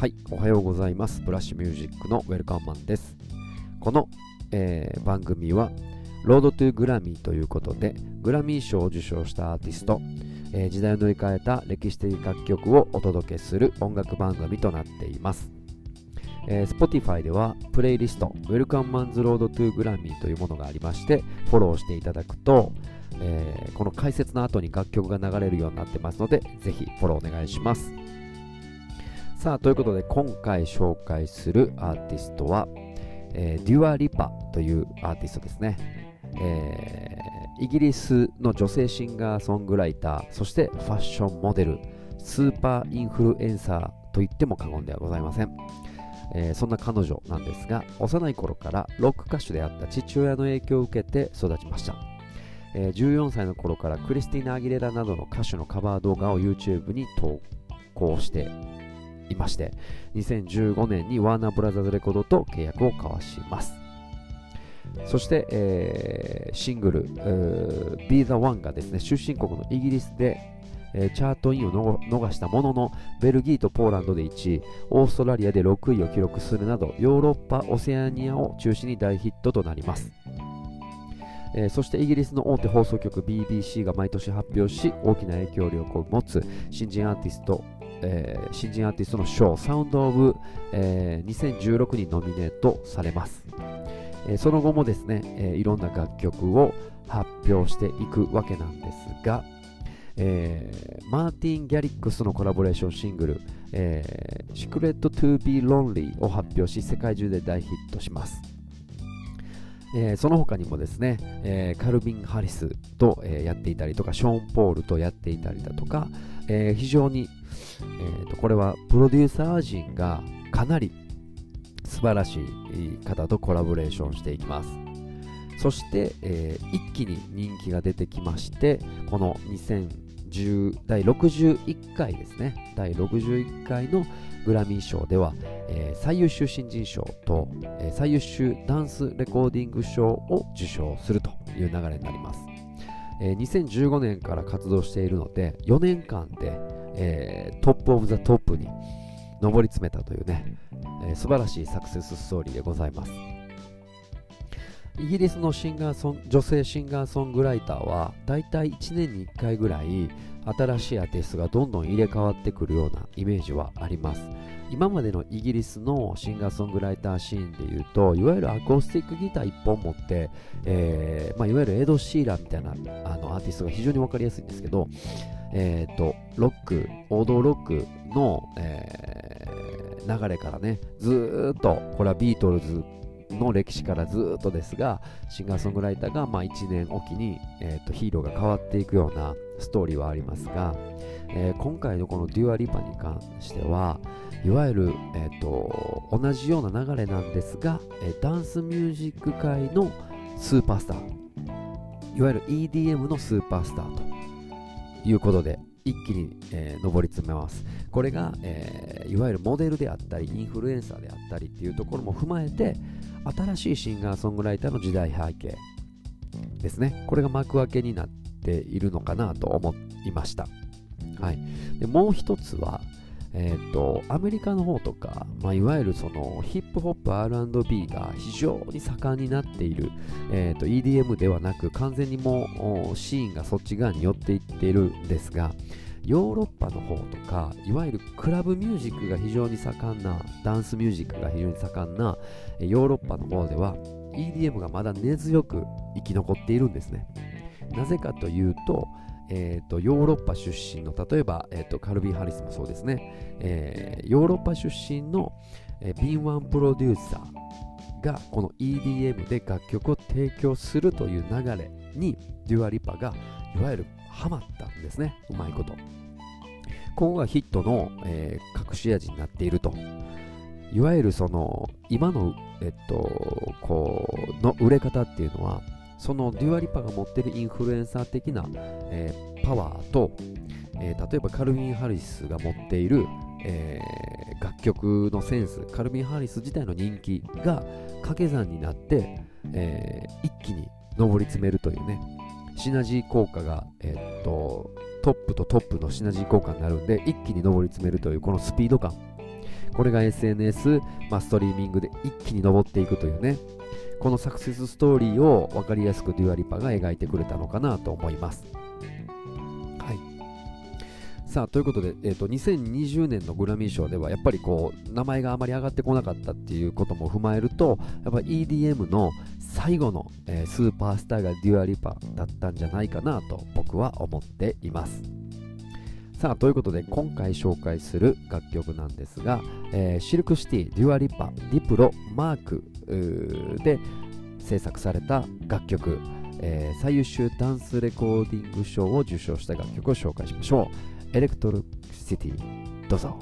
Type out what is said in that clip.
はい、おはようございます。ブラッシュミュージックのウェルカムマンです。この、えー番組は、ロードトゥグラミーということで、グラミー賞を受賞したアーティスト、えー時代を乗り換えた歴史的楽曲をお届けする音楽番組となっています。えー Spotify ではプレイリスト Welcome Man's Road to Grammy というものがありましてフォローしていただくと、えーこの解説の後に楽曲が流れるようになってますのでぜひフォローお願いしますさあということで今回紹介するアーティストは、えーデュア・リパというアーティストですね、えーイギリスの女性シンガーソングライターそしてファッションモデルスーパーインフルエンサーと言っても過言ではございません。えーそんな彼女なんですが幼い頃からロック歌手であった父親の影響を受けて育ちました、え14歳の頃からクリスティーナ・アギレラなどの歌手のカバー動画を YouTube に投稿していまして2015年にワーナーブラザーズレコードと契約を交わします。そして、えーシングル「Be the One」がですね出身国のイギリスで、えーチャートインを逃したもののベルギーとポーランドで1位オーストラリアで6位を記録するなどヨーロッパオセアニアを中心に大ヒットとなります、えーそしてイギリスの大手放送局 BBC が毎年発表し大きな影響力を持つ新人アーティストえー新人アーティストの賞サウンド・オブ、えー2016にノミネートされます、えーその後もですね、えーいろんな楽曲を発表していくわけなんですが、えーマーティン・ギャリックスのコラボレーションシングル「えー、Secret to be Lonely」を発表し世界中で大ヒットします、えーその他にもですね、えーカルビン・ハリスと、えーやっていたりとかショーン・ポールとやっていたりだとか、えー非常に、えーとこれはプロデューサー陣がかなり素晴らしい方とコラボレーションしていきます。そして、えー一気に人気が出てきましてこの2010第61回ですね。第61回のグラミー賞では、えー最優秀新人賞と、えー最優秀ダンスレコーディング賞を受賞するという流れになります、えー2015年から活動しているので4年間で、えー top of the top に上り詰めたというね、えー素晴らしいサクセスストーリーでございます。イギリスのシンガーソン女性シンガーソングライターはだいたい1年に1回ぐらい新しいアーティストがどんどん入れ替わってくるようなイメージはあります。今までのイギリスのシンガーソングライターシーンでいうといわゆるアコースティックギター1本持って、えーまあ、いわゆるエド・シーランみたいなあのアーティストが非常に分かりやすいんですけど、えー、とロック王道ロックの、えー流れからねずっとこれはビートルズの歴史からずっとですがシンガーソングライターがまあ1年おきに、えー、とヒーローが変わっていくようなストーリーはありますが、えー今回のこのデュア・リパに関してはいわゆる、えー、と同じような流れなんですが、えーダンスミュージック界のスーパースターいわゆる EDM のスーパースターということで一気に、えー上り詰めます。これが、えーいわゆるモデルであったりインフルエンサーであったりっていうところも踏まえて新しいシンガーソングライターの時代背景ですね。これが幕開けになっているのかなと思いました、はい、でもう一つはえー、とアメリカの方とか、まあ、いわゆるそのヒップホップ R&B が非常に盛んになっている、えー、と EDM ではなく完全にもうシーンがそっち側に寄っていっているんですがヨーロッパの方とかいわゆるクラブミュージックが非常に盛んなダンスミュージックが非常に盛んなヨーロッパの方では EDM がまだ根強く生き残っているんですね。なぜかというと,、えー、とヨーロッパ出身の例えば、えー、とカルビン・ハリスもそうですね、えーヨーロッパ出身の、えー、敏腕プロデューサーがこの EDM で楽曲を提供するという流れにデュア・リパがいわゆるハマったんですね。うまいこと。ここがヒットの、えー隠し味になっていると。いわゆるその今の、えっと、こうの売れ方っていうのはそのデュアリパが持っているインフルエンサー的な、えーパワーと、えー例えばカルビン・ハリスが持っている、えー楽曲のセンスカルビン・ハリス自体の人気が掛け算になって、えー一気に上り詰めるというねシナジー効果が、えっとトップとトップのシナジー効果になるんで一気に上り詰めるというこのスピード感。これが SNS、まあ、ストリーミングで一気に上っていくというね。このサクセスストーリーを分かりやすくデュアリパが描いてくれたのかなと思います。さあということで、えーと、2020年のグラミー賞ではやっぱりこう名前があまり上がってこなかったっていうことも踏まえるとやっぱ EDM の最後の、えー、スーパースターがデュアリパだったんじゃないかなと僕は思っています。さあということで今回紹介する楽曲なんですが、えー、シルクシティ、デュアリパ、ディプロ、マークで制作された楽曲、えー、最優秀ダンスレコーディング賞を受賞した楽曲を紹介しましょう。エレクトリシティどうぞ。